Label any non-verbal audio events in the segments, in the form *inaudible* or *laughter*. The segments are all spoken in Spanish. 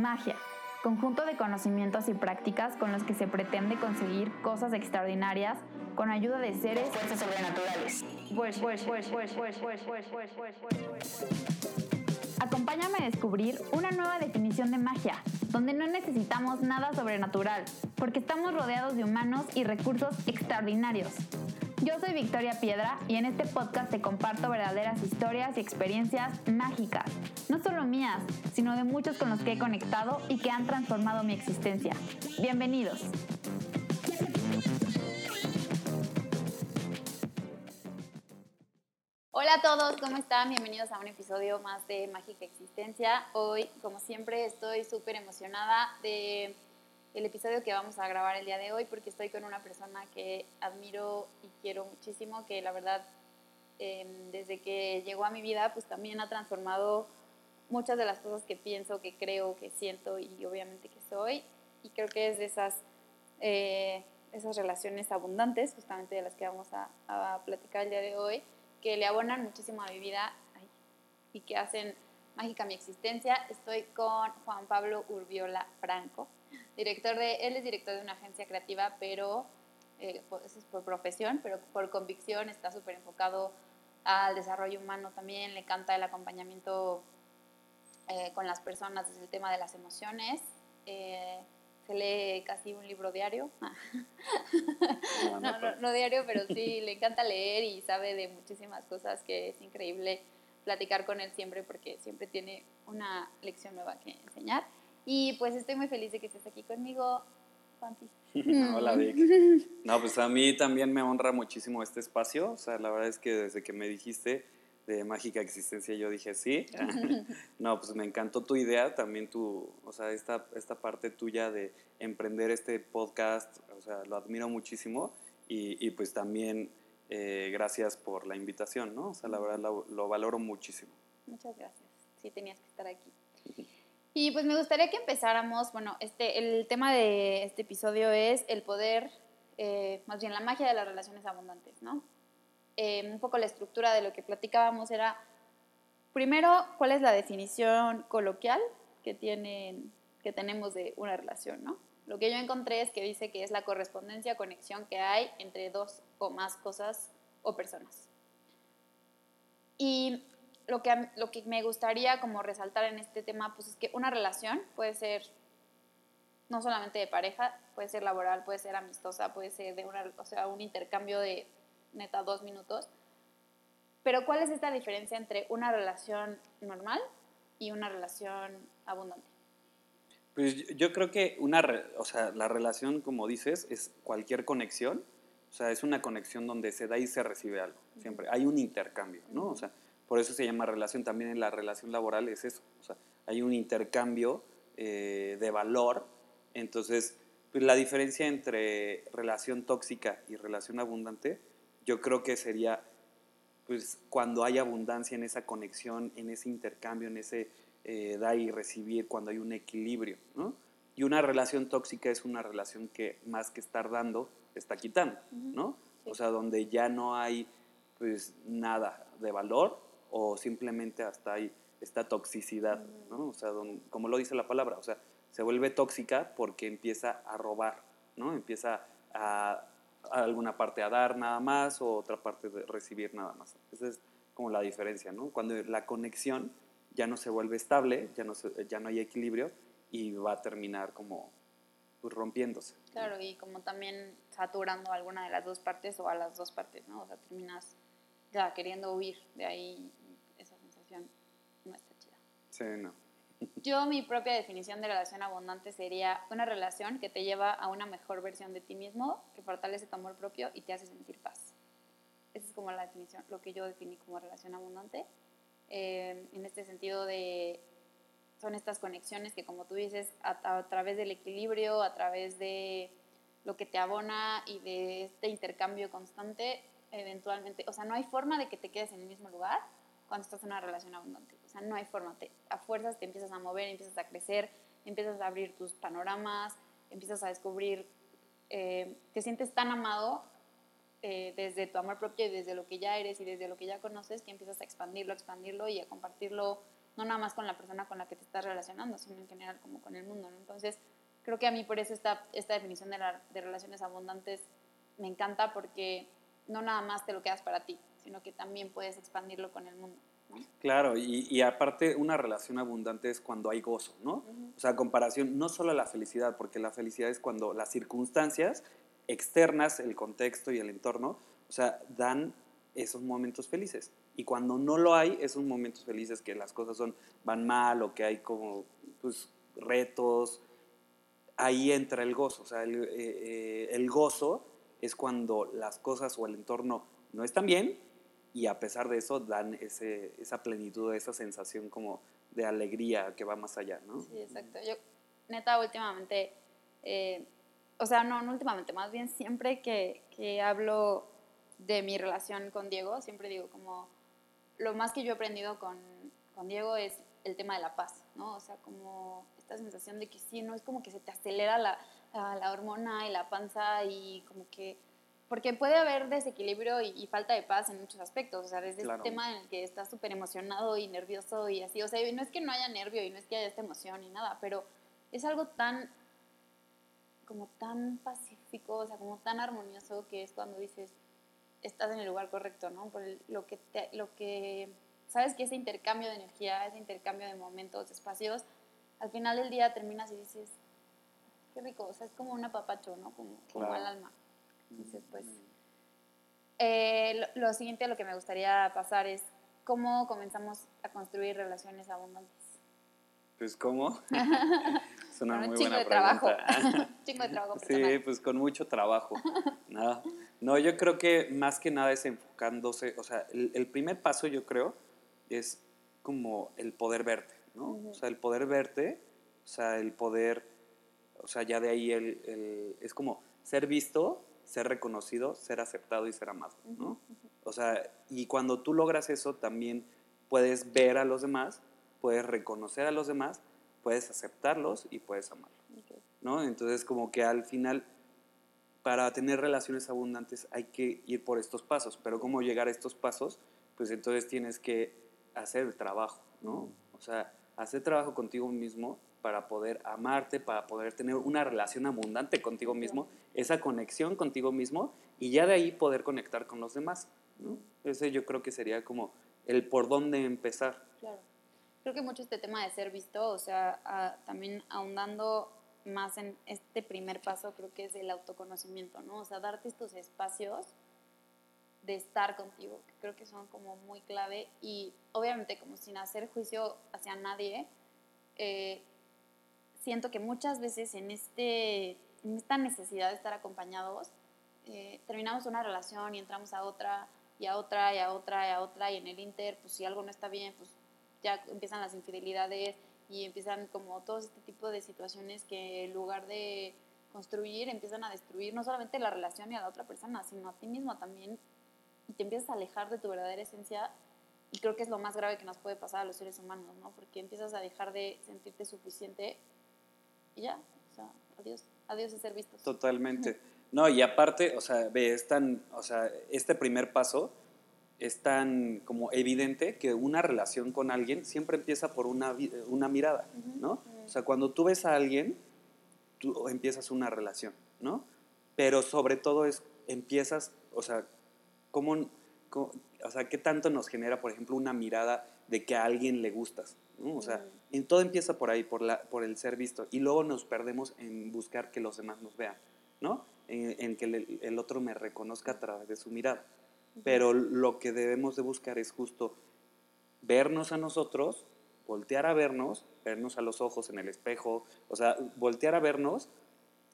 Magia, conjunto de conocimientos y prácticas con los que se pretende conseguir cosas extraordinarias con ayuda de seres fuerzas sobrenaturales. Acompáñame a descubrir una nueva definición de magia, donde no necesitamos nada sobrenatural, porque estamos rodeados de humanos y recursos extraordinarios. Yo soy Victoria Piedra y en este podcast te comparto verdaderas historias y experiencias mágicas, no solo mías, sino de muchos con los que he conectado y que han transformado mi existencia. Bienvenidos. Hola a todos, ¿cómo están? Bienvenidos a un episodio más de Mágica Existencia. Hoy, como siempre, estoy súper emocionada de el episodio que vamos a grabar el día de hoy porque estoy con una persona que admiro y quiero muchísimo, que la verdad em, desde que llegó a mi vida pues también ha transformado muchas de las cosas que pienso, que creo, que siento y obviamente que soy. Y creo que es de esas, eh, esas relaciones abundantes, justamente de las que vamos a, a, platicar el día de hoy, que le abonan muchísimo a mi vida y que hacen mágica mi existencia. Estoy con Juan Pablo Urbiola Franco director de, él es director de una agencia creativa, pero eh, es por profesión, pero por convicción está súper enfocado al desarrollo humano también, le encanta el acompañamiento eh, con las personas desde el tema de las emociones. Eh, se lee casi un libro diario. *laughs* no, no, no, diario, pero sí, *laughs* le encanta leer y sabe de muchísimas cosas que es increíble platicar con él siempre porque siempre tiene una lección nueva que enseñar. Y pues estoy muy feliz de que estés aquí conmigo, Juanpi. *laughs* Hola, Vic. No, pues a mí también me honra muchísimo este espacio. O sea, la verdad es que desde que me dijiste de Mágica Existencia, yo dije sí. *laughs* no, pues me encantó tu idea, también tu, o sea, esta, esta parte tuya de emprender este podcast, o sea, lo admiro muchísimo y, y pues también eh, gracias por la invitación, ¿no? O sea, la verdad lo, lo valoro muchísimo. Muchas gracias. Sí, tenías que estar aquí. Y pues me gustaría que empezáramos, bueno, este, el tema de este episodio es el poder, eh, más bien la magia de las relaciones abundantes, ¿no? Eh, un poco la estructura de lo que platicábamos era, primero, ¿cuál es la definición coloquial que, tienen, que tenemos de una relación, ¿no? Lo que yo encontré es que dice que es la correspondencia, conexión que hay entre dos o más cosas o personas. Y lo que, lo que me gustaría como resaltar en este tema, pues es que una relación puede ser no solamente de pareja, puede ser laboral, puede ser amistosa, puede ser de una, o sea, un intercambio de neta dos minutos. Pero ¿cuál es esta diferencia entre una relación normal y una relación abundante? Pues yo creo que una, o sea, la relación, como dices, es cualquier conexión. O sea, es una conexión donde se da y se recibe algo. Siempre hay un intercambio, ¿no? O sea, por eso se llama relación. También en la relación laboral es eso. O sea, hay un intercambio eh, de valor. Entonces, pues, la diferencia entre relación tóxica y relación abundante, yo creo que sería pues, cuando hay abundancia en esa conexión, en ese intercambio, en ese eh, dar y recibir, cuando hay un equilibrio. ¿no? Y una relación tóxica es una relación que más que estar dando, está quitando. ¿no? O sea, donde ya no hay pues nada de valor o simplemente hasta hay esta toxicidad, ¿no? O sea, como lo dice la palabra, o sea, se vuelve tóxica porque empieza a robar, ¿no? Empieza a, alguna parte a dar nada más o otra parte de recibir nada más. Esa es como la diferencia, ¿no? Cuando la conexión ya no se vuelve estable, ya no, ya no hay equilibrio y va a terminar como pues, rompiéndose. Claro, y como también saturando alguna de las dos partes o a las dos partes, ¿no? O sea, terminas ya queriendo huir de ahí, esa sensación no está chida. Sí, no. Yo mi propia definición de relación abundante sería una relación que te lleva a una mejor versión de ti mismo, que fortalece tu amor propio y te hace sentir paz. Esa es como la definición, lo que yo definí como relación abundante. Eh, en este sentido de, son estas conexiones que como tú dices, a, a través del equilibrio, a través de lo que te abona y de este intercambio constante, eventualmente, o sea, no hay forma de que te quedes en el mismo lugar cuando estás en una relación abundante. O sea, no hay forma. Te, a fuerzas te empiezas a mover, empiezas a crecer, empiezas a abrir tus panoramas, empiezas a descubrir, eh, te sientes tan amado eh, desde tu amor propio y desde lo que ya eres y desde lo que ya conoces que empiezas a expandirlo, expandirlo y a compartirlo no nada más con la persona con la que te estás relacionando, sino en general como con el mundo. Entonces, creo que a mí por eso esta, esta definición de, de relaciones abundantes me encanta porque no nada más te lo quedas para ti, sino que también puedes expandirlo con el mundo. Claro, y, y, aparte una relación abundante es cuando hay gozo, ¿no? O sea, comparación, no solo la felicidad, porque la felicidad es cuando las circunstancias externas, el contexto y el entorno, o sea, dan esos momentos felices. Y cuando no lo hay, esos momentos felices que las cosas son, van mal o que hay como pues, retos, ahí entra el gozo. O sea, el, eh, eh, el gozo es cuando las cosas o el entorno no están bien y a pesar de eso dan ese, esa plenitud, esa sensación como de alegría que va más allá, ¿no? Sí, exacto. Yo, neta, últimamente, eh, o sea, no, no últimamente, más bien siempre que, que hablo de mi relación con Diego, siempre digo como lo más que yo he aprendido con, con Diego es el tema de la paz, ¿no? O sea, como esta sensación de que sí, no es como que se te acelera la, la, hormona y la panza y como que... Porque puede haber desequilibrio y, falta de paz en muchos aspectos, o sea, desde este tema en el que estás súper emocionado y nervioso y así, o sea, no es que no haya nervio y no es que haya esta emoción ni nada, pero es algo tan, como tan pacífico, o sea, como tan armonioso que es cuando dices, estás en el lugar correcto, ¿no? Por lo que, lo que, sabes que ese intercambio de energía, ese intercambio de momentos, espacios, al final del día terminas y dices, qué rico, o sea, es como un apapacho, ¿no? Como, como al alma. Entonces, pues, eh, lo, siguiente a lo que me gustaría pasar es cómo comenzamos a construir relaciones abundantes. Pues, ¿cómo? *laughs* *laughs* es una muy buena pregunta. *laughs* Trabajo. chingo de trabajo personal. Sí, pues con mucho trabajo. Nada. No, yo creo que más que nada es enfocándose, o sea, el, primer paso yo creo es como el poder verte, ¿no? O sea, el poder verte, o sea, el poder, o sea, ya de ahí el, es como ser visto, ser reconocido, ser aceptado y ser amado, ¿no? O sea, y cuando tú logras eso también puedes ver a los demás, puedes reconocer a los demás, puedes aceptarlos y puedes amarlos, ¿no? Entonces como que al final para tener relaciones abundantes hay que ir por estos pasos, pero cómo llegar a estos pasos, pues entonces tienes que hacer el trabajo, ¿no? O sea, hacer trabajo contigo mismo para poder amarte, para poder tener una relación abundante contigo mismo, esa conexión contigo mismo y ya de ahí poder conectar con los demás, ¿no? Ese yo creo que sería como el por dónde empezar. Claro. Creo que mucho este tema de ser visto, o sea, también ahondando más en este primer paso creo que es el autoconocimiento, ¿no? O sea, darte estos espacios de estar contigo, que creo que son como muy clave y obviamente como sin hacer juicio hacia nadie, eh, siento que muchas veces en, este, en esta necesidad de estar acompañados, eh, terminamos una relación y entramos a otra y a otra y a otra y a otra y en el inter, pues si algo no está bien, pues ya empiezan las infidelidades, y empiezan como todo este tipo de situaciones que en lugar de construir empiezan a destruir no solamente la relación y a la otra persona, sino a ti mismo también y te empiezas a alejar de tu verdadera esencia y creo que es lo más grave que nos puede pasar a los seres humanos, ¿no? Porque empiezas a dejar de sentirte suficiente y ya, o sea, adiós, adiós de ser vistos. Totalmente. *laughs* No, y aparte, o sea, ve, es tan, o sea, este primer paso es tan como evidente que una relación con alguien siempre empieza por una, una mirada, ¿no? O sea, cuando tú ves a alguien, tú empiezas una relación, ¿no? Pero sobre todo es, empiezas, o sea, ¿cómo, o sea, ¿qué tanto nos genera, por ejemplo, una mirada de que a alguien le gustas? ¿no? O sea, en todo empieza por ahí, por, la, por el ser visto, y luego nos perdemos en buscar que los demás nos vean, ¿no? En, que el otro me reconozca a través de su mirada pero lo que debemos de buscar es justo vernos a nosotros, voltear a vernos, vernos a los ojos en el espejo, o sea, voltear a vernos,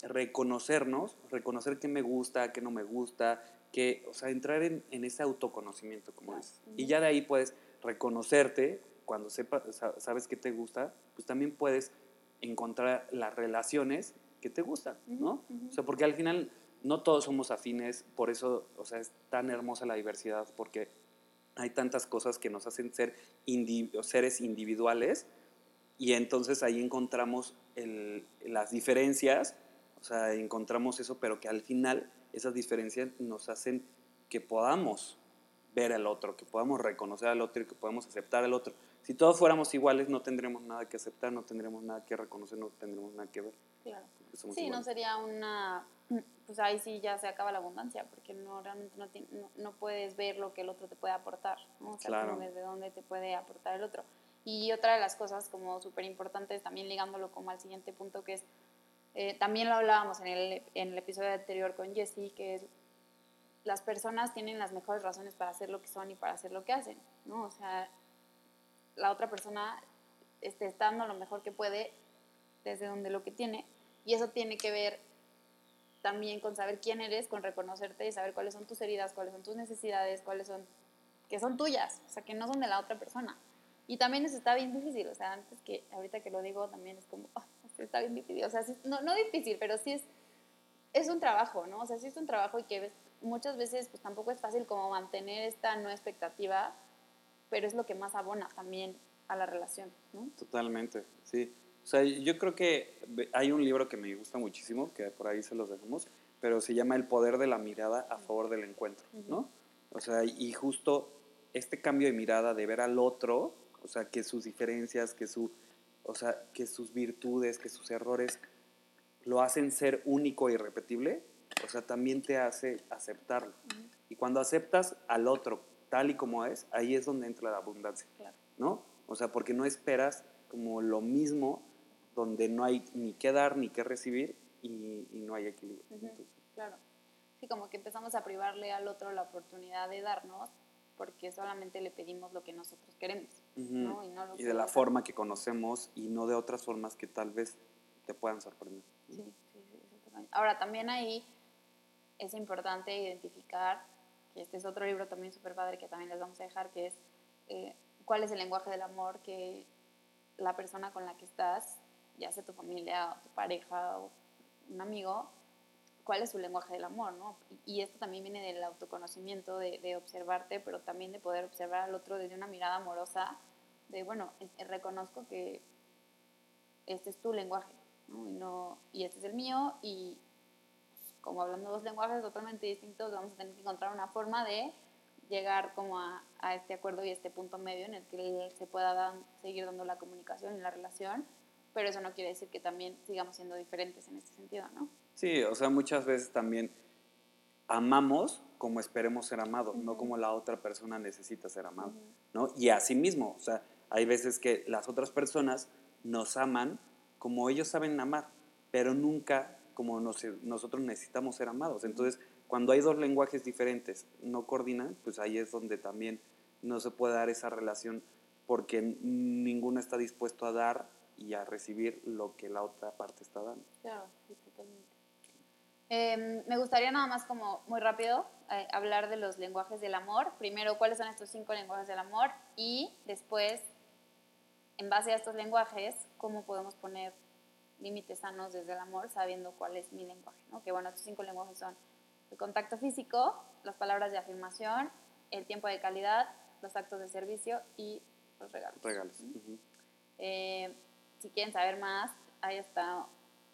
reconocernos, reconocer qué me gusta, qué no me gusta, que, o sea, entrar en, ese autoconocimiento, como es. Y ya de ahí puedes reconocerte, cuando sepa, sabes qué te gusta, pues también puedes encontrar las relaciones que te gustan, ¿no? O sea, porque al final no todos somos afines, por eso, o sea, es tan hermosa la diversidad, porque hay tantas cosas que nos hacen ser seres individuales y entonces ahí encontramos las diferencias, o sea, encontramos eso, pero que al final esas diferencias nos hacen que podamos ver al otro, que podamos reconocer al otro y que podamos aceptar al otro. Si todos fuéramos iguales, no tendríamos nada que aceptar, no tendríamos nada que reconocer, no tendríamos nada que ver. Claro. Sí, no sería una... Pues ahí sí ya se acaba la abundancia, porque no realmente no, no, puedes ver lo que el otro te puede aportar, ¿no? O sea, claro. desde dónde te puede aportar el otro. Y otra de las cosas como súper importantes, también ligándolo como al siguiente punto, que es, eh, también lo hablábamos en el, en el episodio anterior con Jessie, que es las personas tienen las mejores razones para hacer lo que son y para hacer lo que hacen, ¿no? O sea, la otra persona está dando lo mejor que puede desde donde lo que tiene y eso tiene que ver también con saber quién eres, con reconocerte y saber cuáles son tus heridas, cuáles son tus necesidades, cuáles son que son tuyas, o sea, que no son de la otra persona. Y también eso está bien difícil, o sea, antes que ahorita que lo digo también es como, *laughs* oh, está bien difícil, o sea, no, no difícil, pero sí es, es un trabajo, ¿no? O sea, sí es un trabajo y que ves, muchas veces pues tampoco es fácil como mantener esta no expectativa, pero es lo que más abona también a la relación, ¿no? Totalmente, sí. O sea, yo creo que hay un libro que me gusta muchísimo, que por ahí se los dejamos, pero se llama El poder de la mirada a favor del encuentro, ¿no? O sea, y justo este cambio de mirada, de ver al otro, o sea, que sus diferencias, que su, o sea, que sus virtudes, que sus errores lo hacen ser único e irrepetible, o sea, también te hace aceptarlo. Y cuando aceptas al otro tal y como es, ahí es donde entra la abundancia, ¿no? O sea, porque no esperas como lo mismo donde no hay ni que dar ni que recibir y, no hay equilibrio. claro. Sí, como que empezamos a privarle al otro la oportunidad de darnos porque solamente le pedimos lo que nosotros queremos. ¿no? Y, de la forma que conocemos y no de otras formas que tal vez te puedan sorprender. Sí, sí, sí. Ahora, también ahí es importante identificar, que este es otro libro también súper padre que también les vamos a dejar, que es eh, cuál es el lenguaje del amor que la persona con la que estás, ya sea tu familia o tu pareja o un amigo, cuál es su lenguaje del amor, ¿no? Y, esto también viene del autoconocimiento, de, observarte, pero también de poder observar al otro desde una mirada amorosa, de, bueno, reconozco que este es tu lenguaje, ¿no? Y, no, y este es el mío, y como hablando dos lenguajes totalmente distintos, vamos a tener que encontrar una forma de llegar como a, este acuerdo y este punto medio en el que se pueda seguir dando la comunicación y la relación, pero eso no quiere decir que también sigamos siendo diferentes en este sentido, ¿no? Sí, o sea, muchas veces también amamos como esperemos ser amados, no como la otra persona necesita ser amado, ¿no? Y así mismo, o sea, hay veces que las otras personas nos aman como ellos saben amar, pero nunca como nosotros necesitamos ser amados. Entonces, cuando hay dos lenguajes diferentes, no coordinan, pues ahí es donde también no se puede dar esa relación porque ninguno está dispuesto a dar y a recibir lo que la otra parte está dando. Claro, totalmente. Em, me gustaría nada más como muy rápido eh, hablar de los lenguajes del amor. Primero, cuáles son estos cinco lenguajes del amor y después, en base a estos lenguajes, cómo podemos poner límites sanos desde el amor sabiendo cuál es mi lenguaje. ¿no? Que bueno, estos cinco lenguajes son el contacto físico, las palabras de afirmación, el tiempo de calidad, los actos de servicio y los regalos. Regalos. Eh, si quieren saber más, ahí está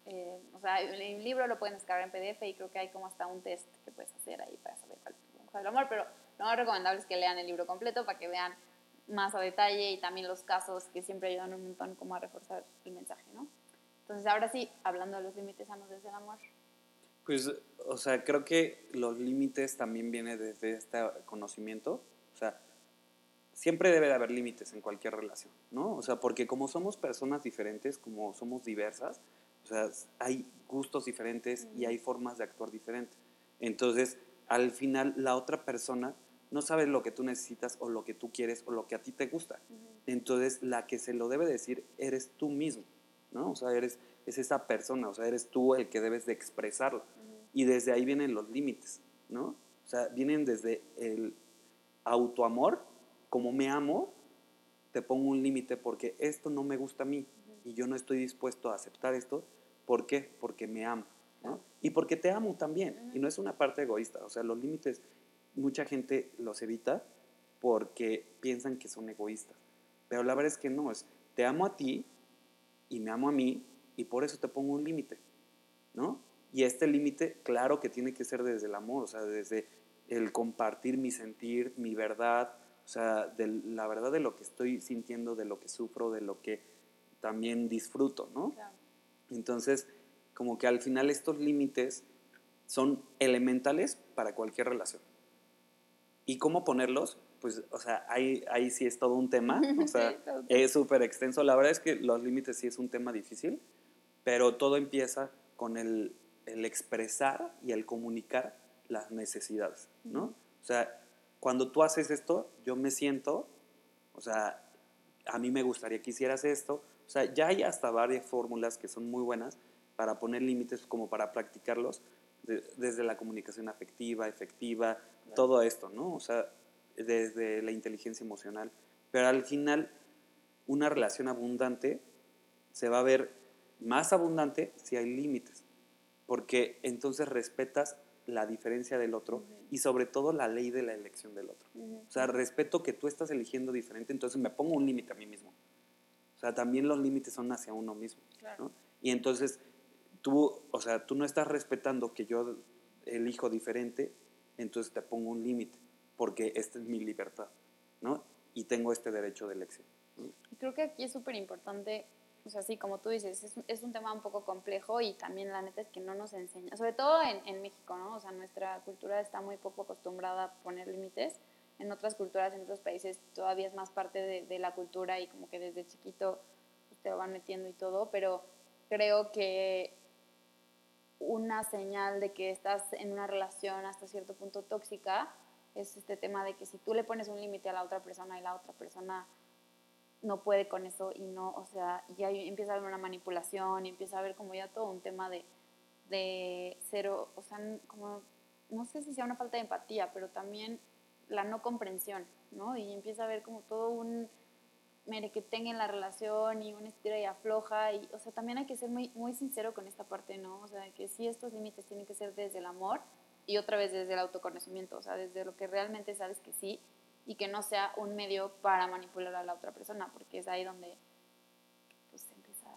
eh, o sea, el libro lo pueden descargar en PDF y creo que hay como hasta un test que puedes hacer ahí para saber cuál es el amor, pero lo más recomendable es que lean el libro completo para que vean más a detalle y también los casos que siempre ayudan un montón como a reforzar el mensaje, ¿no? Entonces, ahora sí, hablando de los límites sanos desde el amor. Pues, o sea, creo que los límites también vienen desde este conocimiento. O sea, siempre debe de haber límites en cualquier relación, ¿no? O sea, porque como somos personas diferentes, como somos diversas, o sea, hay gustos diferentes y hay formas de actuar diferentes. Entonces, al final, la otra persona no sabe lo que tú necesitas o lo que tú quieres o lo que a ti te gusta. Entonces, la que se lo debe decir eres tú mismo, ¿no? O sea, eres, es esa persona, o sea, eres tú el que debes de expresarlo. Y desde ahí vienen los límites, ¿no? O sea, vienen desde el autoamor, como me amo, te pongo un límite porque esto no me gusta a mí y yo no estoy dispuesto a aceptar esto, ¿por qué? Porque me amo, ¿no? Y porque te amo también, y no es una parte egoísta, o sea, los límites, mucha gente los evita porque piensan que son egoístas, pero la verdad es que no, es te amo a ti y me amo a mí y por eso te pongo un límite, ¿no? Y este límite, claro que tiene que ser desde el amor, o sea, desde el compartir mi sentir, mi verdad, o sea, de la verdad de lo que estoy sintiendo, de lo que sufro, de lo que también disfruto, ¿no? Claro. Entonces, como que al final estos límites son elementales para cualquier relación. ¿Y cómo ponerlos? Pues, o sea, ahí, ahí sí es todo un tema, *laughs* o sea, es súper extenso. La verdad es que los límites sí es un tema difícil, pero todo empieza con el, el expresar y el comunicar las necesidades, ¿no? O sea, cuando tú haces esto, yo me siento, o sea, a mí me gustaría que hicieras esto. O sea, ya hay hasta varias fórmulas que son muy buenas para poner límites, como para practicarlos, de- desde la comunicación afectiva, efectiva, todo esto, ¿no? O sea, desde la inteligencia emocional. Pero al final, una relación abundante se va a ver más abundante si hay límites, porque entonces respetas la diferencia del otro Ujú. y sobre todo la ley de la elección del otro. Ujú. O sea, respeto que tú estás eligiendo diferente, entonces me pongo un límite a mí mismo. O sea, también los límites son hacia uno mismo. Claro. ¿no? Y entonces tú, o sea, tú no estás respetando que yo elijo diferente, entonces te pongo un límite, porque esta es mi libertad, ¿no? Y tengo este derecho de elección. Creo que aquí es súper importante, o sea, sí, como tú dices, es, es un tema un poco complejo y también la neta es que no nos enseña, sobre todo en, en México, ¿no? O sea, nuestra cultura está muy poco acostumbrada a poner límites. En otras culturas, en otros países, todavía es más parte de, de la cultura y como que desde chiquito te lo van metiendo y todo, pero creo que una señal de que estás en una relación hasta cierto punto tóxica es este tema de que si tú le pones un límite a la otra persona y la otra persona no puede con eso y no, o sea, ya empieza a haber una manipulación y empieza a haber como ya todo un tema de, de cero, o sea, como, no sé si sea una falta de empatía, pero también la no comprensión, ¿no? Y empieza a haber como todo un mere que tenga en la relación y una estira y afloja y, o sea, también hay que ser muy, muy sincero con esta parte, ¿no? O sea, que sí estos límites tienen que ser desde el amor y otra vez desde el autoconocimiento, o sea, desde lo que realmente sabes que sí y que no sea un medio para manipular a la otra persona, porque es ahí donde pues empieza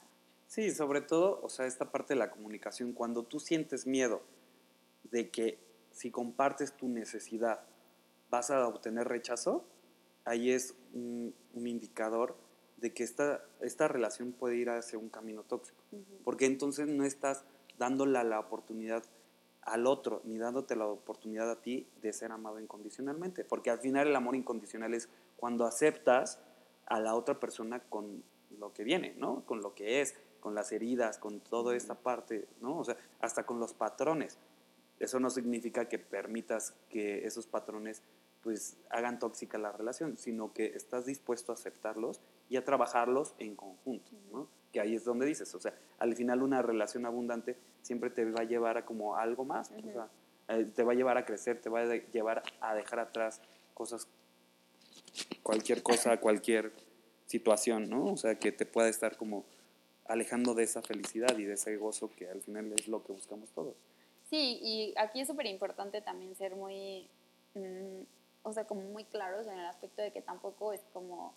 Sí, sobre todo, o sea, esta parte de la comunicación, cuando tú sientes miedo de que si compartes tu necesidad vas a obtener rechazo, ahí es un, un indicador de que esta, esta relación puede ir hacia un camino tóxico. Porque entonces no estás dándole la oportunidad al otro, ni dándote la oportunidad a ti de ser amado incondicionalmente. Porque al final el amor incondicional es cuando aceptas a la otra persona con lo que viene, ¿no? Con lo que es, con las heridas, con toda esta parte, ¿no? O sea, hasta con los patrones. Eso no significa que permitas que esos patrones pues hagan tóxica la relación, sino que estás dispuesto a aceptarlos y a trabajarlos en conjunto, ¿no? Que ahí es donde dices, o sea, al final una relación abundante siempre te va a llevar a como algo más, o Ujú. sea, eh, te va a llevar a crecer, te va a llevar a dejar atrás cosas, cualquier cosa, *laughs* cualquier situación, ¿no? O sea, que te pueda estar como alejando de esa felicidad y de ese gozo que al final es lo que buscamos todos. Sí, y aquí es súper importante también ser muy, mm, o sea, como muy claros en el aspecto de que tampoco es como,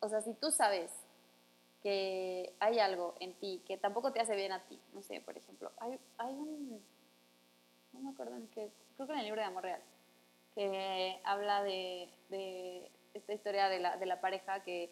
o sea, si tú sabes que hay algo en ti que tampoco te hace bien a ti, no sé, por ejemplo, hay, hay un, no me acuerdo en qué, creo que en el libro de Amor Real, que habla de, de esta historia de la, de la pareja que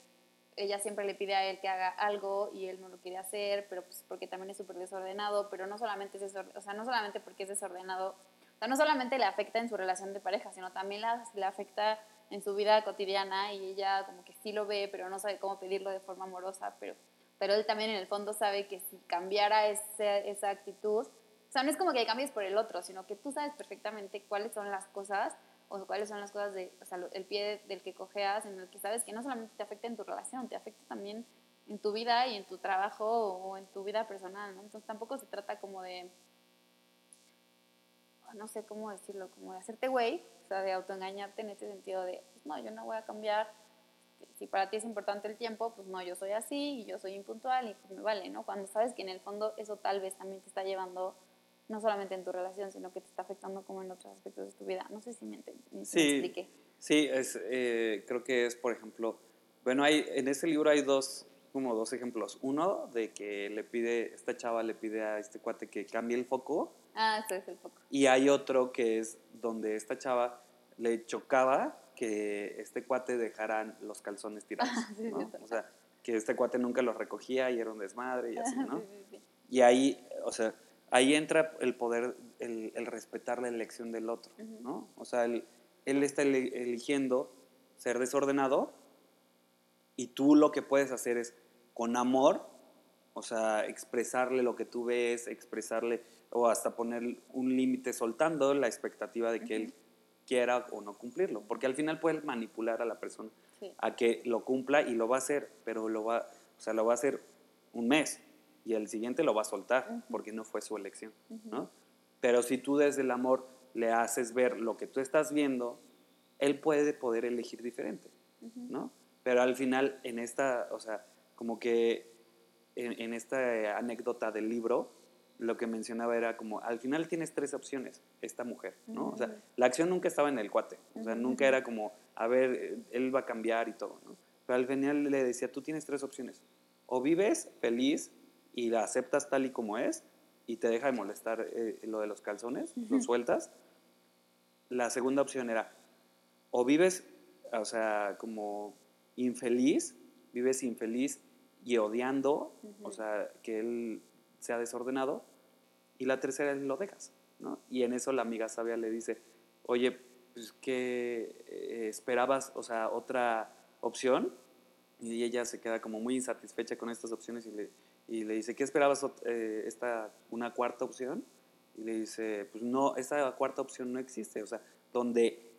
ella siempre le pide a él que haga algo y él no lo quiere hacer, pero pues porque también es súper desordenado, pero no solamente es desor- o sea, no solamente porque es desordenado, o sea, no solamente le afecta en su relación de pareja, sino también la- le afecta en su vida cotidiana y ella como que sí lo ve, pero no sabe cómo pedirlo de forma amorosa, pero, pero él también en el fondo sabe que si cambiara ese- esa actitud, o sea, no es como que cambies por el otro, sino que tú sabes perfectamente cuáles son las cosas o cuáles son las cosas de, o sea, el pie del que cojeas, en el que sabes que no solamente te afecta en tu relación, te afecta también en tu vida y en tu trabajo o en tu vida personal, ¿no? Entonces tampoco se trata como de, no sé cómo decirlo, como de hacerte güey, sea, de autoengañarte en ese sentido de, pues, no, yo no voy a cambiar, si para ti es importante el tiempo, pues no, yo soy así y yo soy impuntual y pues me vale, ¿no? Cuando sabes que en el fondo eso tal vez también te está llevando no solamente en tu relación, sino que te está afectando como en otros aspectos de tu vida. No sé si me, si me Sí. expliqué. Sí, es, eh, creo que es, por ejemplo, bueno, hay, en ese libro hay dos, como dos ejemplos. Uno de que le pide, esta chava le pide a este cuate que cambie el foco Ah, eso es el foco. Y hay otro que es donde esta chava le chocaba que este cuate dejaran los calzones tirados, Sí, *laughs* sí, ¿no? O sea, que este cuate nunca los recogía y era un desmadre y *laughs* así, ¿no? Sí. Y ahí, o sea, ahí entra el poder, el, el respetar la elección del otro, Ujú. ¿no? O sea, él, él está eli- eligiendo ser desordenado y tú lo que puedes hacer es, con amor, o sea, expresarle lo que tú ves, expresarle, o hasta poner un límite soltando la expectativa de que él quiera o no cumplirlo, porque al final puedes manipular a la persona Sí. a que lo cumpla y lo va a hacer, pero lo va, o sea, lo va a hacer un mes y el siguiente lo va a soltar porque no fue su elección. ¿no? Pero si tú desde el amor le haces ver lo que tú estás viendo, él puede poder elegir diferente. ¿no? Pero al final en esta, o sea, como que en, en esta eh, anécdota del libro, lo que mencionaba era como, al final tienes tres opciones, esta mujer, ¿no? O sea, la acción nunca estaba en el cuate, o sea, Ujú, nunca ujú. era como, a ver, eh, él va a cambiar y todo, ¿no? Pero al final le decía, tú tienes tres opciones, o vives feliz y la aceptas tal y como es, y te deja de molestar eh, lo de los calzones, lo Ujú. sueltas. La segunda opción era, o vives, o sea, como infeliz, vives infeliz y odiando, o Ujú. sea, que él sea desordenado, y la tercera es lo dejas, ¿no? Y en eso la amiga sabia le dice, oye, pues que eh, esperabas, o sea, otra opción, y ella se queda como muy insatisfecha con estas opciones y le, y le dice, ¿qué esperabas eh, esta, una cuarta opción? Y le dice, pues no, esa cuarta opción no existe, o sea, donde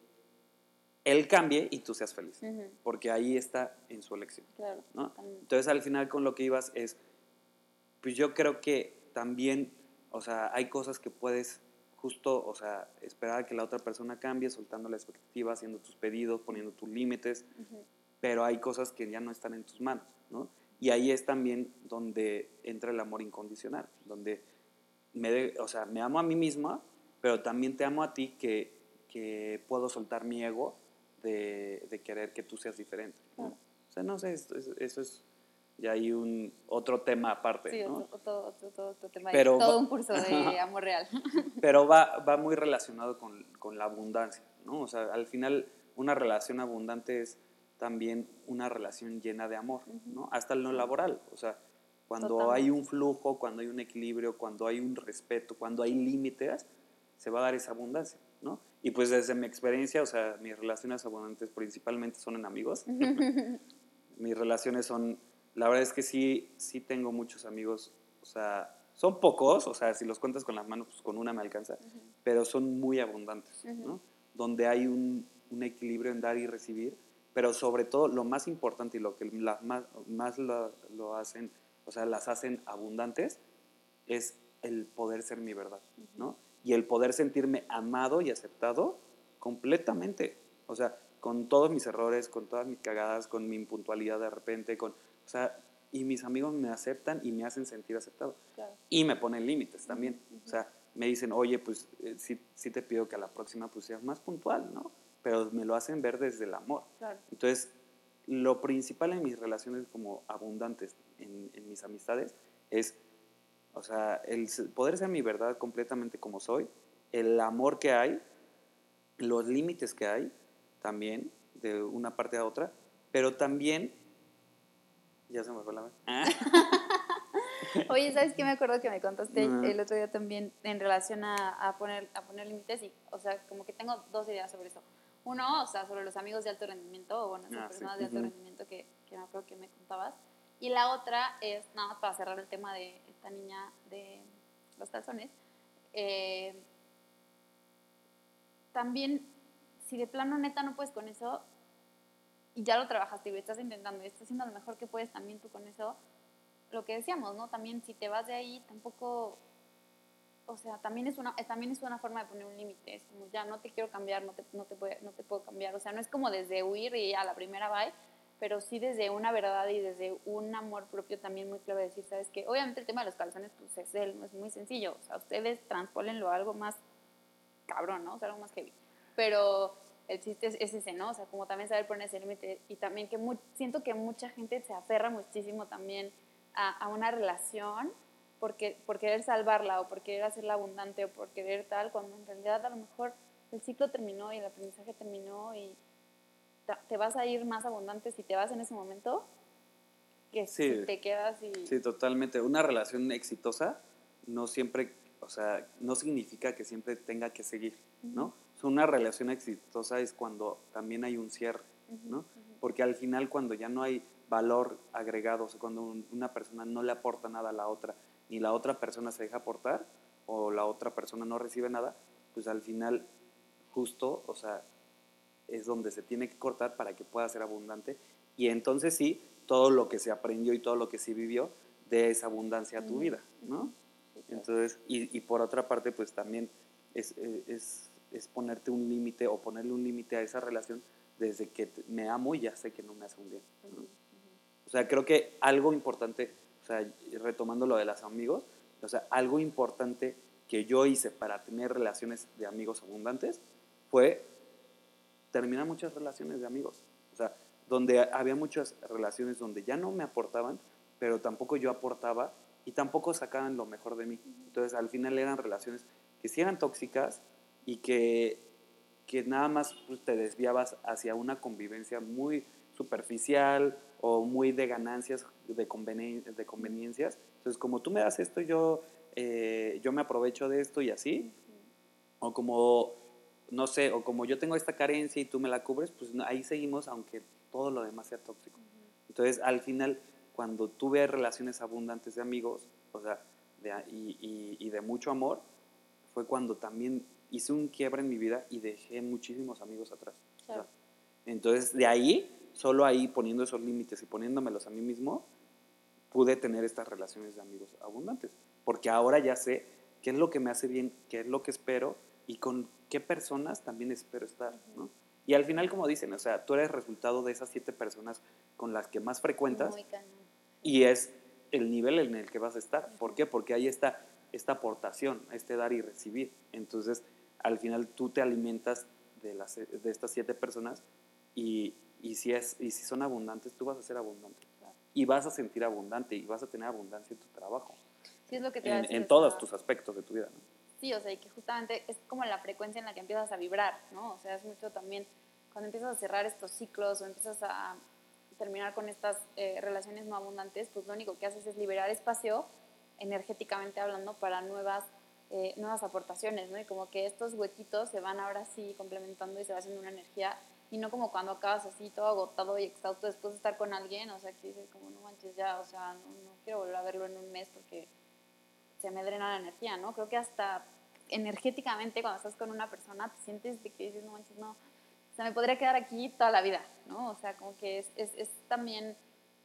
él cambie y tú seas feliz, Ujú. porque ahí está en su elección, Claro. ¿no? Entonces al final con lo que ibas es, pues yo creo que también, o sea, hay cosas que puedes justo, o sea, esperar a que la otra persona cambie, soltando la expectativa, haciendo tus pedidos, poniendo tus límites, Ujú. pero hay cosas que ya no están en tus manos, ¿no? Y ahí es también donde entra el amor incondicional, donde me, de- o sea, me amo a mí misma, pero también te amo a ti que, que puedo soltar mi ego de, de querer que tú seas diferente. ¿no? O sea, no sé, esto es- eso es ya hay un otro tema aparte, Sí, ¿no? otro, otro, otro, otro- otro tema. Pero todo va- un curso de *laughs* amor real. *laughs* Pero va, va muy relacionado con, con la abundancia, ¿no? O sea, al final una relación abundante es también una relación llena de amor, ¿no? Hasta lo laboral, o sea, cuando hay Totalmente. un flujo, cuando hay un equilibrio, cuando hay un respeto, cuando hay límites, se va a dar esa abundancia, ¿no? Y pues desde mi experiencia, o sea, mis relaciones abundantes principalmente son en amigos. *laughs* mis relaciones son, la verdad es que sí, sí tengo muchos amigos, o sea, son pocos, o sea, si los cuentas con las manos, pues con una me alcanza, pero son muy abundantes, Ujú. ¿no? Donde hay un, un equilibrio en dar y recibir, pero sobre todo lo más importante y lo que las más, más lo, lo hacen, o sea, las hacen abundantes, es el poder ser mi verdad, ¿no? Y el poder sentirme amado y aceptado completamente, o sea, con todos mis errores, con todas mis cagadas, con mi impuntualidad de repente, con, o sea, y mis amigos me aceptan y me hacen sentir aceptado Claro. y me ponen límites también. Ujú. O sea, me dicen, oye, pues eh, sí, sí te pido que a la próxima pues seas más puntual, ¿no? Pero me lo hacen ver desde el amor. Claro. Entonces, lo principal en mis relaciones como abundantes, en, en mis amistades, es, o sea, el poder ser mi verdad completamente como soy, el amor que hay, los límites que hay también, de una parte a otra, pero también, ya se me fue la vez. *laughs* Oye, ¿sabes qué? Me acuerdo que me contaste el otro día también en relación a, a poner, a poner límites y, o sea, como que tengo dos ideas sobre eso. Uno, o sea, sobre los amigos de alto rendimiento, o bueno, esas Ah, sí. personas de alto Ujú. rendimiento que, que me acuerdo que me contabas. Y la otra es, nada más para cerrar el tema de esta niña de los calzones, eh, también, si de plano neta no puedes con eso, y ya lo trabajaste y lo estás intentando y estás haciendo lo mejor que puedes también tú con eso, lo que decíamos, ¿no? También si te vas de ahí, tampoco, o sea, también es una, también es una forma de poner un límite, es como ya no te quiero cambiar, no te, no, te puede- no te puedo cambiar, o sea, no es como desde huir y a la primera bye, pero sí desde una verdad y desde un amor propio también muy clave decir, ¿sabes qué? Obviamente el tema de los calzones, pues es, él, es muy sencillo, o sea, ustedes transpólenlo a algo más cabrón, ¿no? O sea, algo más heavy, pero el chiste es, es ese, ¿no? O sea, como también saber poner ese límite y también que mu- siento que mucha gente se aferra muchísimo también a, a una relación por, por querer salvarla o por querer hacerla abundante o por querer tal, cuando en realidad a lo mejor el ciclo terminó y el aprendizaje terminó y te vas a ir más abundante si te vas en ese momento que si te quedas y... Sí, totalmente. Una relación exitosa no siempre, o sea, no significa que siempre tenga que seguir, ¿no? una relación exitosa es cuando también hay un cierre, ¿no? Porque al final cuando ya no hay valor agregado, o sea, cuando una persona no le aporta nada a la otra, ni la otra persona se deja aportar, o la otra persona no recibe nada, pues al final justo, o sea, es donde se tiene que cortar para que pueda ser abundante. Y entonces sí, todo lo que se aprendió y todo lo que se vivió de esa abundancia a tu vida, ¿no? Entonces, y, y, por otra parte, pues también es, es, es ponerte un límite o ponerle un límite a esa relación desde que me amo y ya sé que no me hace un bien. O sea, creo que algo importante, o sea, retomando lo de los amigos, o sea, algo importante que yo hice para tener relaciones de amigos abundantes fue terminar muchas relaciones de amigos. O sea, donde había muchas relaciones donde ya no me aportaban, pero tampoco yo aportaba y tampoco sacaban lo mejor de mí. Entonces, al final eran relaciones que sí eran tóxicas y que, que nada más pues, te desviabas hacia una convivencia muy superficial o muy de ganancias, de, de conveniencias. Entonces, como tú me das esto, yo, eh, yo me aprovecho de esto y así. O como, no sé, o como yo tengo esta carencia y tú me la cubres, pues ahí seguimos, aunque todo lo demás sea tóxico. Entonces, al final, cuando tuve relaciones abundantes de amigos, o sea, de, y, y, de mucho amor, fue cuando también hice un quiebre en mi vida y dejé muchísimos amigos atrás. entonces, de ahí solo ahí poniendo esos límites y poniéndomelos a mí mismo, pude tener estas relaciones de amigos abundantes. Porque ahora ya sé qué es lo que me hace bien, qué es lo que espero y con qué personas también espero estar, ¿no? Y al final, como dicen, o sea, tú eres resultado de esas siete personas con las que más frecuentas y es el nivel en el que vas a estar. ¿Por qué? Porque ahí está esta aportación, este dar y recibir. Entonces, al final tú te alimentas de, las, de estas siete personas y, y si, es, y si son abundantes, tú vas a ser abundante. Y vas a sentir abundante y vas a tener abundancia en tu trabajo. Sí, es lo que te En, en todos tus aspectos de tu vida. ¿no? Sí, o sea, y que justamente es como la frecuencia en la que empiezas a vibrar, ¿no? O sea, es mucho también cuando empiezas a cerrar estos ciclos o empiezas a terminar con estas eh, relaciones no abundantes, pues lo único que haces es liberar espacio, energéticamente hablando, para nuevas, eh, nuevas aportaciones, ¿no? Y como que estos huequitos se van ahora sí complementando y se va haciendo una energía y no como cuando acabas así todo agotado y exhausto después de estar con alguien, o sea, que dices como, no manches ya, o sea, no, quiero volver a verlo en un mes porque se me drena la energía, ¿no? Creo que hasta energéticamente cuando estás con una persona te sientes de que dices, no manches, no, o sea, me podría quedar aquí toda la vida, ¿no? O sea, como que es, es, es también,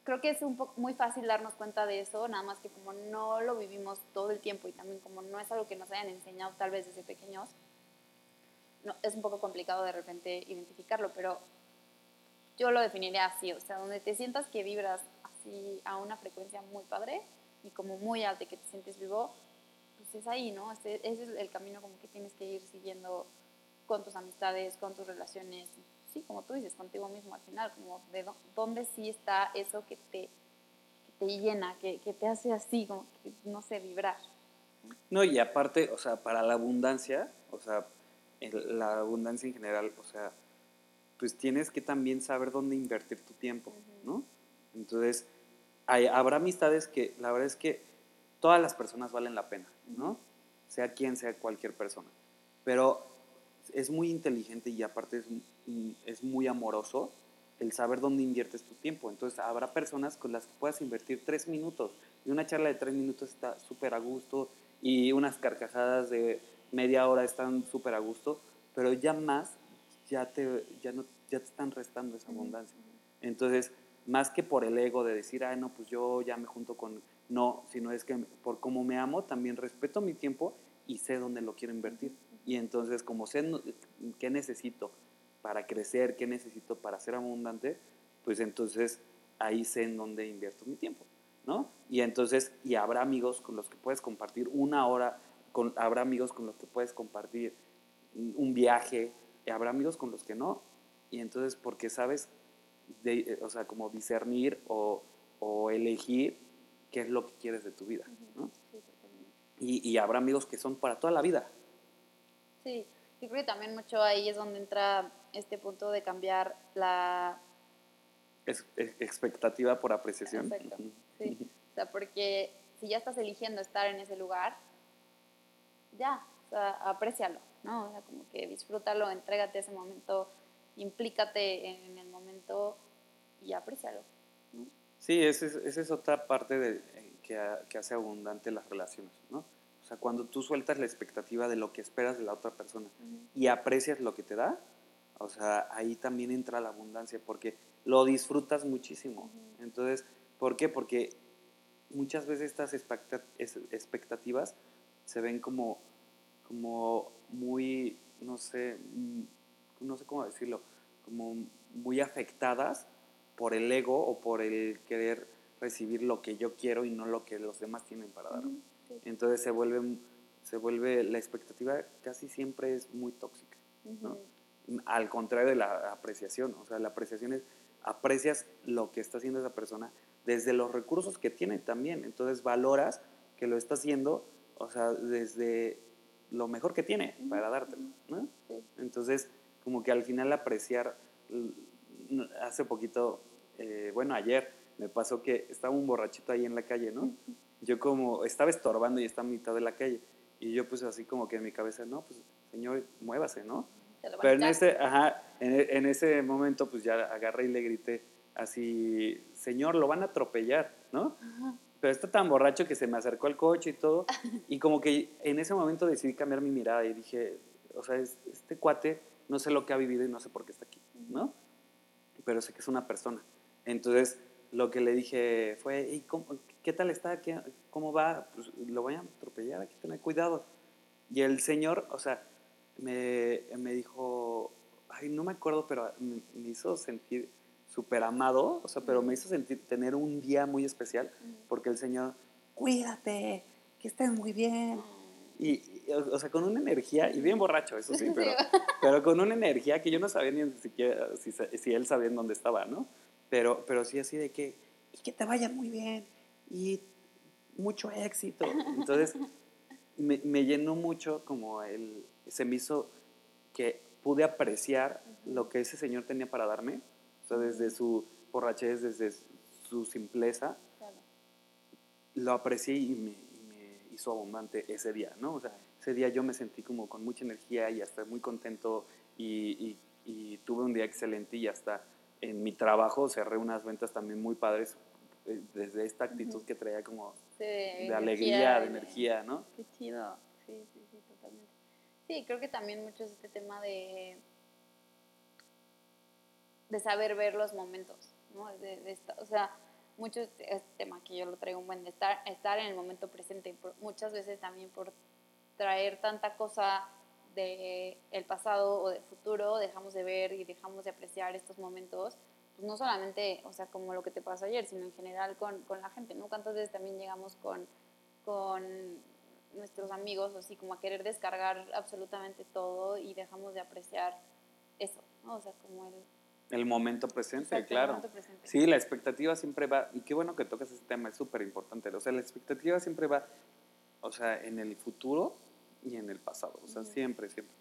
creo que es un poco muy fácil darnos cuenta de eso, nada más que como no lo vivimos todo el tiempo y también como no es algo que nos hayan enseñado tal vez desde pequeños, es un poco complicado de repente identificarlo, pero yo lo definiría así, o sea, donde te sientas que vibras así a una frecuencia muy padre y como muy alta que te sientes vivo, pues es ahí, ¿no? Ese, es el camino como que tienes que ir siguiendo con tus amistades, con tus relaciones, sí, como tú dices, contigo mismo al final, como de dónde sí está eso que te, te llena, que, que, te hace así, como que, no sé, vibrar. No, y aparte, o sea, para la abundancia, o sea, la abundancia en general, o sea, pues tienes que también saber dónde invertir tu tiempo, ¿no? Entonces, hay, habrá amistades que la verdad es que todas las personas valen la pena, ¿no? Sea quien sea cualquier persona. Pero es muy inteligente y aparte es, es muy amoroso el saber dónde inviertes tu tiempo. Entonces, habrá personas con las que puedas invertir tres minutos y una charla de tres minutos está súper a gusto y unas carcajadas de media hora están súper a gusto, pero ya más, ya te, ya, no, ya te están restando esa abundancia. Entonces, más que por el ego de decir, ay, no, pues yo ya me junto con... No, sino es que por cómo me amo, también respeto mi tiempo y sé dónde lo quiero invertir. Y entonces, como sé qué necesito para crecer, qué necesito para ser abundante, pues entonces ahí sé en dónde invierto mi tiempo, ¿no? Y entonces, y habrá amigos con los que puedes compartir una hora habrá amigos con los que puedes compartir un viaje, habrá amigos con los que no. Y entonces, porque sabes, de, o sea, como discernir o, o, elegir qué es lo que quieres de tu vida. ¿no? Y, y habrá amigos que son para toda la vida. Sí, yo creo que también mucho ahí es donde entra este punto de cambiar la... Es, es- expectativa por apreciación. Exacto, sí. O sea, porque si ya estás eligiendo estar en ese lugar, ya, o sea, aprécialo, ¿no? O sea, como que disfrútalo, entrégate a ese momento, implícate en el momento y aprécialo. ¿no? Sí, esa es, esa es otra parte de, eh, que, que hace abundante las relaciones, ¿no? O sea, cuando tú sueltas la expectativa de lo que esperas de la otra persona y aprecias lo que te da, o sea, ahí también entra la abundancia porque lo disfrutas muchísimo. Ujú. Entonces, ¿por qué? Porque muchas veces estas expecta- es- expectativas se ven como, como muy, no sé, mm, no sé cómo decirlo, como muy afectadas por el ego o por el querer recibir lo que yo quiero y no lo que los demás tienen para darme. Entonces se vuelve, se vuelve, la expectativa casi siempre es muy tóxica, ¿no? Ujú. Al contrario de la apreciación, o sea, la apreciación es, aprecias lo que está haciendo esa persona desde los recursos que tiene también, entonces valoras que lo está haciendo, o sea, desde lo mejor que tiene para dártelo, ¿no? Sí. Entonces, como que al final apreciar, hace poquito, eh, bueno, ayer me pasó que estaba un borrachito ahí en la calle, ¿no? Yo como estaba estorbando y estaba a mitad de la calle. Y yo pues así como que en mi cabeza, no, pues señor, muévase, ¿no? Pero en ese, ajá, en, en ese momento pues ya agarré y le grité así, señor, lo van a atropellar, ¿no? Ajá. Pero está tan borracho que se me acercó al coche y todo. Y como que en ese momento decidí cambiar mi mirada y dije, o sea, es- este cuate no sé lo que ha vivido y no sé por qué está aquí, ¿no? Pero sé que es una persona. Entonces, lo que le dije fue, ¿y cómo- qué tal está? ¿Qué- ¿Cómo va? Pues lo vayan a atropellar, hay que tener cuidado. Y el señor, o sea, me, me dijo, ay, no me acuerdo, pero me, hizo sentir súper amado, o sea, pero me hizo sentir, tener un día muy especial, porque el señor, cuídate, que estés muy bien. Y, o sea, con una energía, y bien borracho, eso *laughs* sí, pero, pero con una energía que yo no sabía ni siquiera si, él sabía en dónde estaba, ¿no? Pero, pero sí así de que, y que te vaya muy bien, y mucho éxito. Entonces, *laughs* me, me llenó mucho como el, se me hizo que pude apreciar lo que ese señor tenía para darme, o sea, desde su borrachez, desde su simpleza, Claro. lo aprecié y me, y me hizo abundante ese día, ¿no? O sea, ese día yo me sentí como con mucha energía y hasta muy contento y, y- y tuve un día excelente y hasta en mi trabajo cerré unas ventas también muy padres eh, desde esta actitud que traía como Sí, de alegría, de energía, ¿no? Qué chido. Sí, sí, sí, totalmente. Sí, creo que también mucho es este tema de de saber ver los momentos, ¿no? De, de esta- o sea, mucho es este tema que yo lo traigo un buen de estar, estar en el momento presente. Por- muchas veces también por traer tanta cosa de el pasado o del futuro, dejamos de ver y dejamos de apreciar estos momentos, pues no solamente, o sea, como lo que te pasó ayer, sino en general con, con la gente, ¿no? ¿Cuántas veces también llegamos con, con nuestros amigos, así como a querer descargar absolutamente todo y dejamos de apreciar eso, ¿no? O sea, como el... El momento presente, exacto, claro. momento presente. Sí, la expectativa siempre va, y qué bueno que tocas ese tema, es súper importante. O sea, la expectativa siempre va, o sea, en el futuro y en el pasado. O sea, siempre, siempre.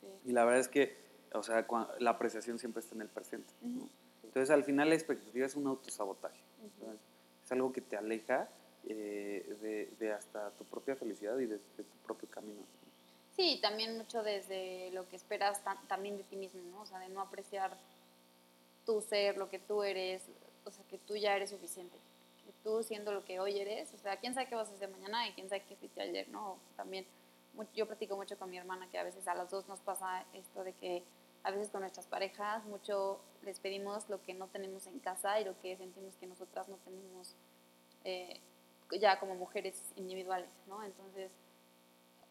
Sí. Y la verdad es que, o sea, la apreciación siempre está en el presente. ¿no? Entonces, al final, la expectativa es un autosabotaje. ¿sabes? Es algo que te aleja eh, de, de hasta tu propia felicidad y de, de tu propio camino. Sí, también mucho desde lo que esperas ta- también de ti mismo, ¿no? O sea, de no apreciar tu ser, lo que tú eres, o sea, que tú ya eres suficiente. Que tú siendo lo que hoy eres, o sea, quién sabe qué vas a hacer mañana y quién sabe qué fuiste ayer, ¿no? También, yo platico mucho con mi hermana que a veces a las dos nos pasa esto de que a veces con nuestras parejas mucho les pedimos lo que no tenemos en casa y lo que sentimos que nosotras no tenemos eh, ya como mujeres individuales, ¿no? Entonces,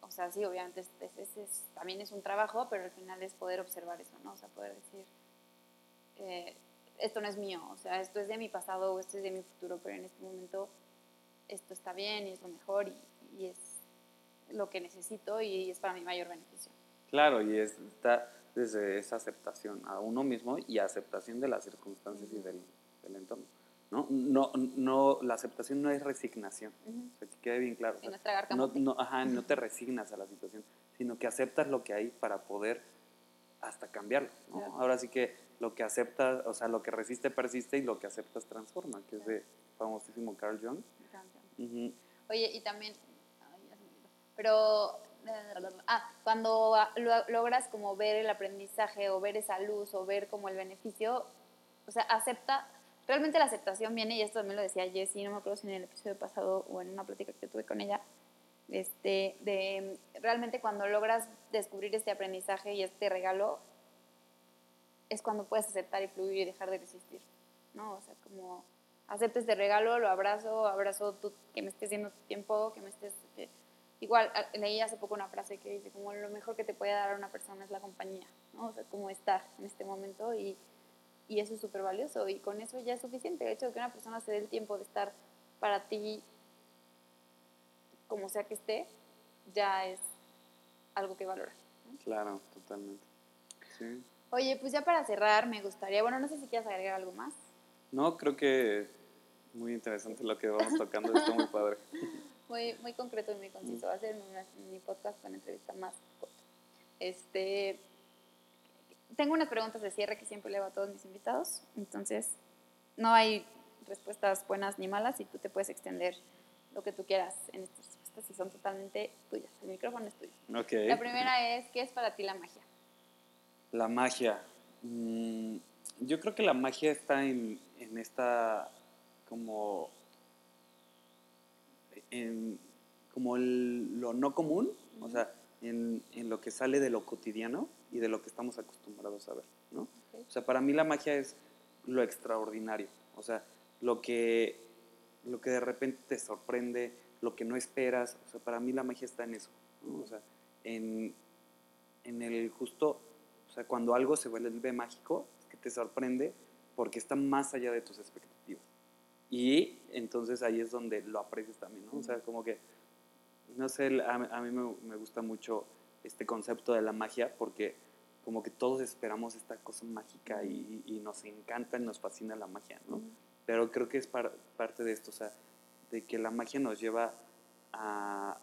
o sea, sí, obviamente es, también es un trabajo, pero al final es poder observar eso, ¿no? O sea, poder decir, eh, esto no es mío, o sea, esto es de mi pasado o esto es de mi futuro, pero en este momento esto está bien y es lo mejor y, y es lo que necesito y es para mi mayor beneficio. Claro, y es- está desde esa aceptación a uno mismo y aceptación de las circunstancias y del, del entorno. ¿no? No, no, la aceptación no es resignación, Ujú. o sea, que quede bien claro. o sea, no no, ajá, no te resignas a la situación, sino que aceptas lo que hay para poder hasta cambiarlo. ¿no? Claro. Ahora sí que lo que aceptas, o sea, lo que resiste persiste y lo que aceptas transforma, que es de famosísimo Carl Jung. Me encanta. Ujú. Oye, y también, ay, ya se me olvidó. Pero, ah, cuando lo- logras como ver el aprendizaje o ver esa luz o ver como el beneficio, o sea, acepta, realmente la aceptación viene, y esto también lo decía Jessie, no me acuerdo si en el episodio pasado o en una plática que tuve con ella, este, de realmente cuando logras descubrir este aprendizaje y este regalo, es cuando puedes aceptar y fluir y dejar de resistir, ¿no? O sea, como acepto este regalo, lo abrazo, abrazo tú, que me estés dando tu tiempo, que me estés... que- Igual, leí hace poco una frase que dice, como lo mejor que te puede dar a una persona es la compañía, ¿no? O sea, como estar en este momento y, y eso es súper valioso y con eso ya es suficiente. El hecho de que una persona se dé el tiempo de estar para ti, como sea que esté, ya es algo que valorar. Claro, totalmente. Sí. Oye, pues ya para cerrar, me gustaría, bueno, no sé si quieres agregar algo más. No, creo que muy interesante lo que vamos tocando, está muy padre. *laughs* Muy, muy concreto y muy conciso. Va a ser mi, mi podcast con entrevista más corto. Este, tengo unas preguntas de cierre que siempre le hago a todos mis invitados. Entonces, no hay respuestas buenas ni malas y tú te puedes extender lo que tú quieras en estas respuestas y son totalmente tuyas. El micrófono es tuyo. Ok. La primera es, ¿qué es para ti la magia? La magia. Mm, yo creo que la magia está en, en esta como en como el- lo no común, o sea, en, en lo que sale de lo cotidiano y de lo que estamos acostumbrados a ver, ¿no? Ok. O sea, para mí la magia es lo extraordinario, o sea, lo que, lo que de repente te sorprende, lo que no esperas, o sea, para mí la magia está en eso, ¿no? O sea, en, en el justo, o sea, cuando algo se vuelve mágico, es que te sorprende porque está más allá de tus expectativas. Y entonces ahí es donde lo aprecias también, ¿no? O sea, como que, no sé, a, a mí me, me gusta mucho este concepto de la magia porque como que todos esperamos esta cosa mágica y, y nos encanta y nos fascina la magia, ¿no? Pero creo que es par- parte de esto, o sea, de que la magia nos lleva a,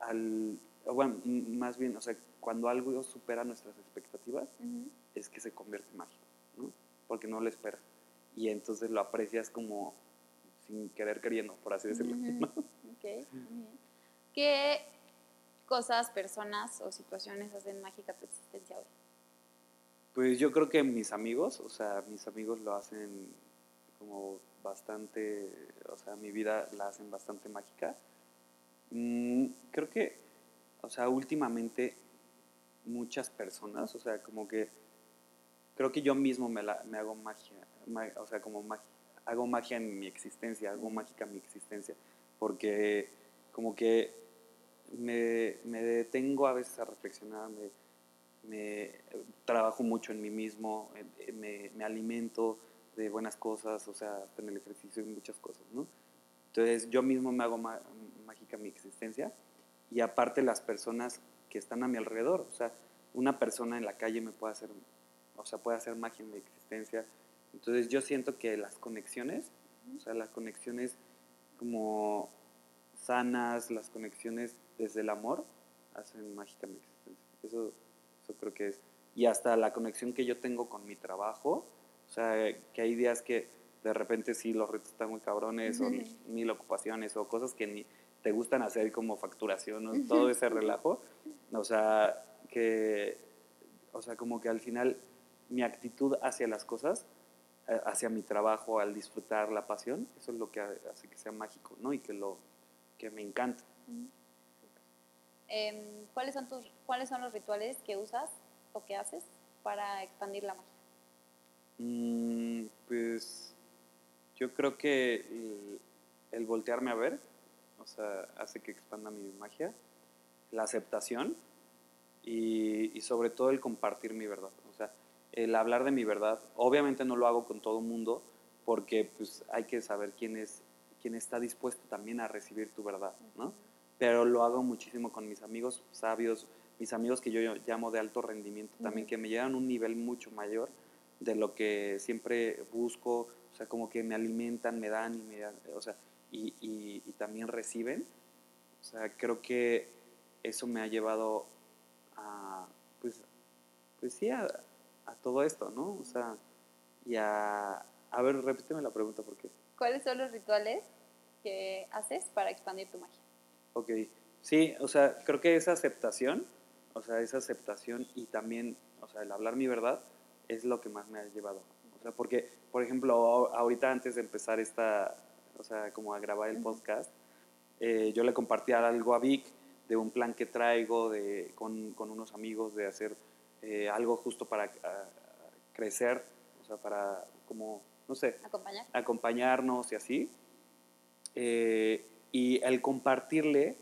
al, bueno, más bien, o sea, cuando algo supera nuestras expectativas, es que se convierte en mágico, ¿no? Porque no lo esperas. Y entonces lo aprecias como sin querer queriendo, por así decirlo. ¿no? Ok, muy bien. ¿Qué cosas, personas o situaciones hacen mágica tu existencia hoy? Pues yo creo que mis amigos, o sea, mis amigos lo hacen como bastante, o sea, mi vida la hacen bastante mágica. Mm, creo que, o sea, últimamente muchas personas, o sea, como que creo que yo mismo me, hago magia, ma- o sea, como magia, hago magia en mi existencia, hago mágica mi existencia, porque como que me, detengo a veces a reflexionar, me, trabajo mucho en mí mismo, en- me, me alimento de buenas cosas, o sea, en el ejercicio y muchas cosas, ¿no? Entonces yo mismo me hago ma- mágica mi existencia y aparte las personas que están a mi alrededor, o sea, una persona en la calle me puede hacer, o sea, puede hacer magia en mi existencia. Entonces yo siento que las conexiones, o sea, las conexiones como sanas, las conexiones desde el amor, hacen mágica mi existencia. Eso, eso creo que es. Y hasta la conexión que yo tengo con mi trabajo, o sea, que hay días que de repente sí los retos están muy cabrones, o Ujú. mil ocupaciones, o cosas que ni te gustan hacer como facturación, o todo ese relajo. O sea, que, o sea, como que al final mi actitud hacia las cosas, eh, hacia mi trabajo, al disfrutar la pasión, eso es lo que hace que sea mágico, ¿no? Y que lo que me encanta. Em, ¿cuáles, son tus, ¿Cuáles son los rituales que usas o que haces para expandir la magia? Mm, pues yo creo que el, el voltearme a ver, o sea, hace que expanda mi magia, la aceptación y, y sobre todo el compartir mi verdad. El hablar de mi verdad, obviamente no lo hago con todo el mundo porque pues hay que saber quién es quién está dispuesto también a recibir tu verdad, ¿no? Pero lo hago muchísimo con mis amigos sabios, mis amigos que yo llamo de alto rendimiento también, Ujú. que me llevan a un nivel mucho mayor de lo que siempre busco, o sea, como que me alimentan, me dan y me dan, o sea, y, y, y también reciben. O sea, creo que eso me ha llevado a, pues, pues sí, a, a todo esto, ¿no? O sea, y a, a ver, repíteme la pregunta, porque... ¿Cuáles son los rituales que haces para expandir tu magia? Ok, sí, o sea, creo que esa aceptación, o sea, esa aceptación y también, o sea, el hablar mi verdad es lo que más me ha llevado. O sea, porque, por ejemplo, ahorita antes de empezar esta, o sea, como a grabar el podcast, eh, yo le compartía algo a Vic de un plan que traigo de, con, con unos amigos de hacer eh, algo justo para a, crecer, o sea, para como, no sé, Acompañar. acompañarnos y así. Eh, y el compartirle,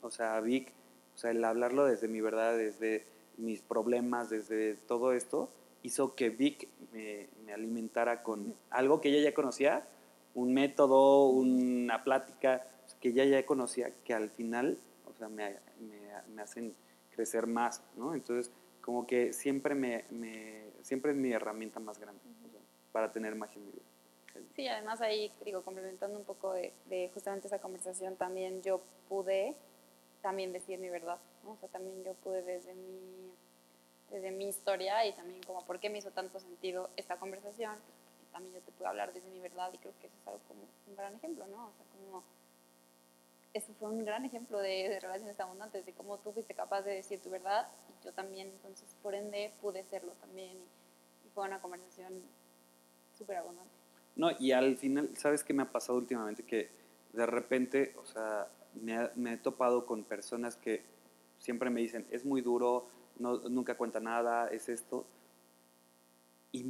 o sea, a Vic, o sea, el hablarlo desde mi verdad, desde mis problemas, desde todo esto, hizo que Vic me, me alimentara con algo que ella ya conocía, un método, una plática que ella ya conocía, que al final, o sea, me, me, me hacen crecer más, ¿no? Entonces, como que siempre me, me siempre es mi herramienta más grande o sea, para tener magia en mi vida. Sí, además ahí, digo, complementando un poco de, de, justamente esa conversación, también yo pude también decir mi verdad, ¿no? O sea, también yo pude desde mi, desde mi historia y también como por qué me hizo tanto sentido esta conversación, también yo te puedo hablar desde mi verdad y creo que eso es algo como un gran ejemplo, ¿no? O sea, como eso fue un gran ejemplo de, de, relaciones abundantes, de cómo tú fuiste capaz de decir tu verdad y yo también, entonces por ende pude serlo también y, y fue una conversación súper abundante. No, y al final, ¿sabes qué me ha pasado últimamente? Que de repente, o sea, me, ha, me he topado con personas que siempre me dicen, es muy duro, no, nunca cuenta nada, es esto. Y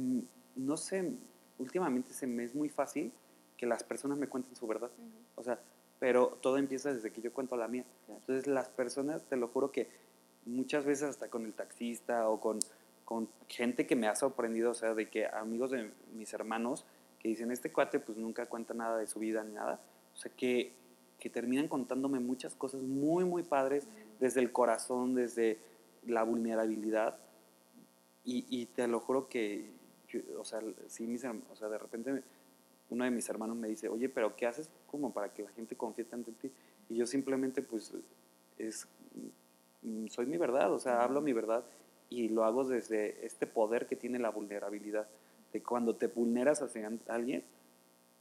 no sé, últimamente se me es muy fácil que las personas me cuenten su verdad. Uh -huh. O sea, pero todo empieza desde que yo cuento la mía. Entonces las personas, te lo juro que muchas veces hasta con el taxista o con, con gente que me ha sorprendido, o sea, de que amigos de mis hermanos que dicen, este cuate pues nunca cuenta nada de su vida ni nada, o sea, que, que terminan contándome muchas cosas muy, muy padres, desde el corazón, desde la vulnerabilidad, y, y te lo juro que, yo, o sea, sí, mis, o sea, de repente uno de mis hermanos me dice, oye, pero ¿qué haces como para que la gente confíe tanto en ti? Y yo simplemente, pues, es, soy mi verdad, o sea, hablo mi verdad y lo hago desde este poder que tiene la vulnerabilidad, de cuando te vulneras hacia alguien,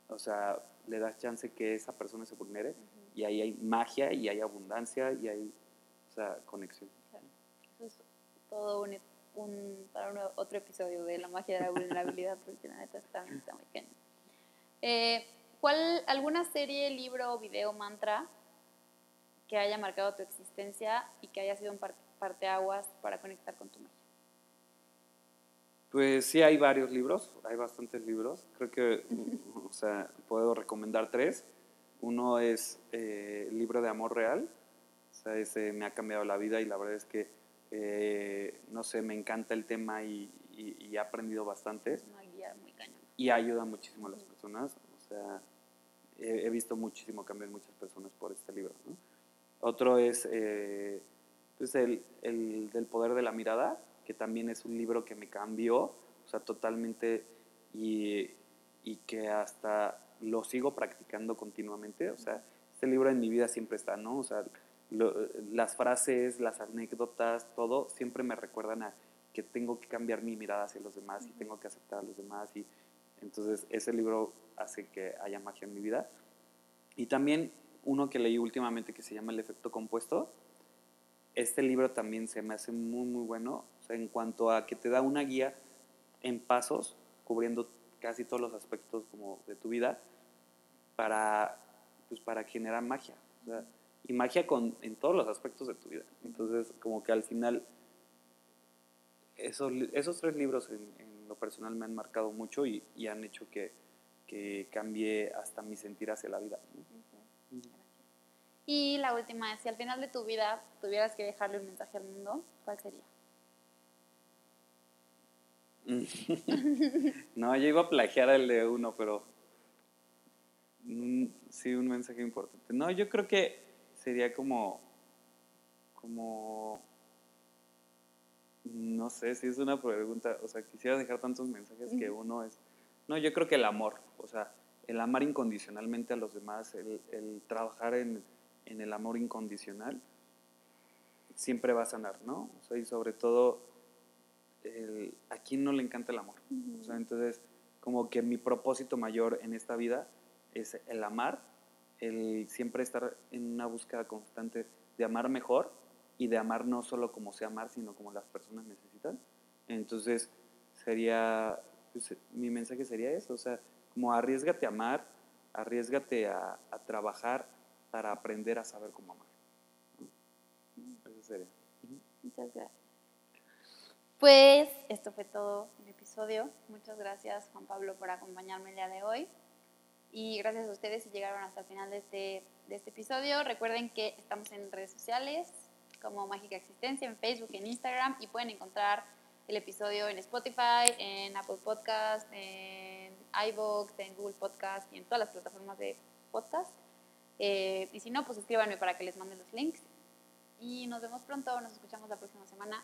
o sea, le das chance que esa persona se vulnere uh -huh. y ahí hay magia y hay abundancia y hay, o sea, conexión. Claro. Eso es todo un, un para un, otro episodio de la magia de la vulnerabilidad, porque la neta está, está muy cañón. Eh, ¿Cuál, alguna serie, libro, video, mantra que haya marcado tu existencia y que haya sido un parteaguas para conectar con tu magia? Pues sí, hay varios libros, hay bastantes libros. Creo que, *laughs* o sea, puedo recomendar tres. Uno es eh, el libro de Amor Real. O sea, ese me ha cambiado la vida y la verdad es que, eh, no sé, me encanta el tema y, y, y he aprendido bastante. Es una guía muy cañón. Y ayuda muchísimo a las personas. O sea, he, visto muchísimo cambio en muchas personas por este libro. ¿no? Otro es eh, pues el, el del poder de la mirada que también es un libro que me cambió, o sea, totalmente, y, y, que hasta lo sigo practicando continuamente, o sea, este libro en mi vida siempre está, ¿no? O sea, lo, las frases, las anécdotas, todo, siempre me recuerdan a que tengo que cambiar mi mirada hacia los demás y tengo que aceptar a los demás, y entonces ese libro hace que haya magia en mi vida. Y también uno que leí últimamente que se llama El efecto compuesto, este libro también se me hace muy, muy bueno, o sea, en cuanto a que te da una guía en pasos, cubriendo casi todos los aspectos como de tu vida, para, pues, para generar magia. O sea, y magia con, en todos los aspectos de tu vida. Entonces, como que al final, esos, esos tres libros en, en lo personal me han marcado mucho y, y han hecho que, que, cambie hasta mi sentir hacia la vida. Uh -huh. Y la última es, si al final de tu vida tuvieras que dejarle un mensaje al mundo, ¿cuál sería? *laughs* no, yo iba a plagiar el de uno, pero mm, sí, un mensaje importante. No, yo creo que sería como, como, No sé si es una pregunta, o sea, quisiera dejar tantos mensajes que uno es... No, yo creo que el amor, o sea, el amar incondicionalmente a los demás, el, el trabajar en, en, el amor incondicional, siempre va a sanar, ¿no? O sea, y sobre todo, el, ¿a quién no le encanta el amor? O sea, entonces, como que mi propósito mayor en esta vida es el amar, el siempre estar en una búsqueda constante de amar mejor y de amar no solo como se amar, sino como las personas necesitan. Entonces, sería, pues, mi mensaje sería eso, o sea, como arriesgate a amar, arriesgate a, trabajar para aprender a saber cómo amar. Eso sería. Muchas gracias. Pues esto fue todo el episodio. Muchas gracias Juan Pablo por acompañarme el día de hoy. Y gracias a ustedes si llegaron hasta el final de este, de este episodio. Recuerden que estamos en redes sociales como Mágica Existencia, en Facebook, en Instagram y pueden encontrar el episodio en Spotify, en Apple Podcast, en iVoox, en Google Podcast y en todas las plataformas de podcast. Eh, y si no, pues escríbanme para que les mande los links. Y nos vemos pronto, nos escuchamos la próxima semana.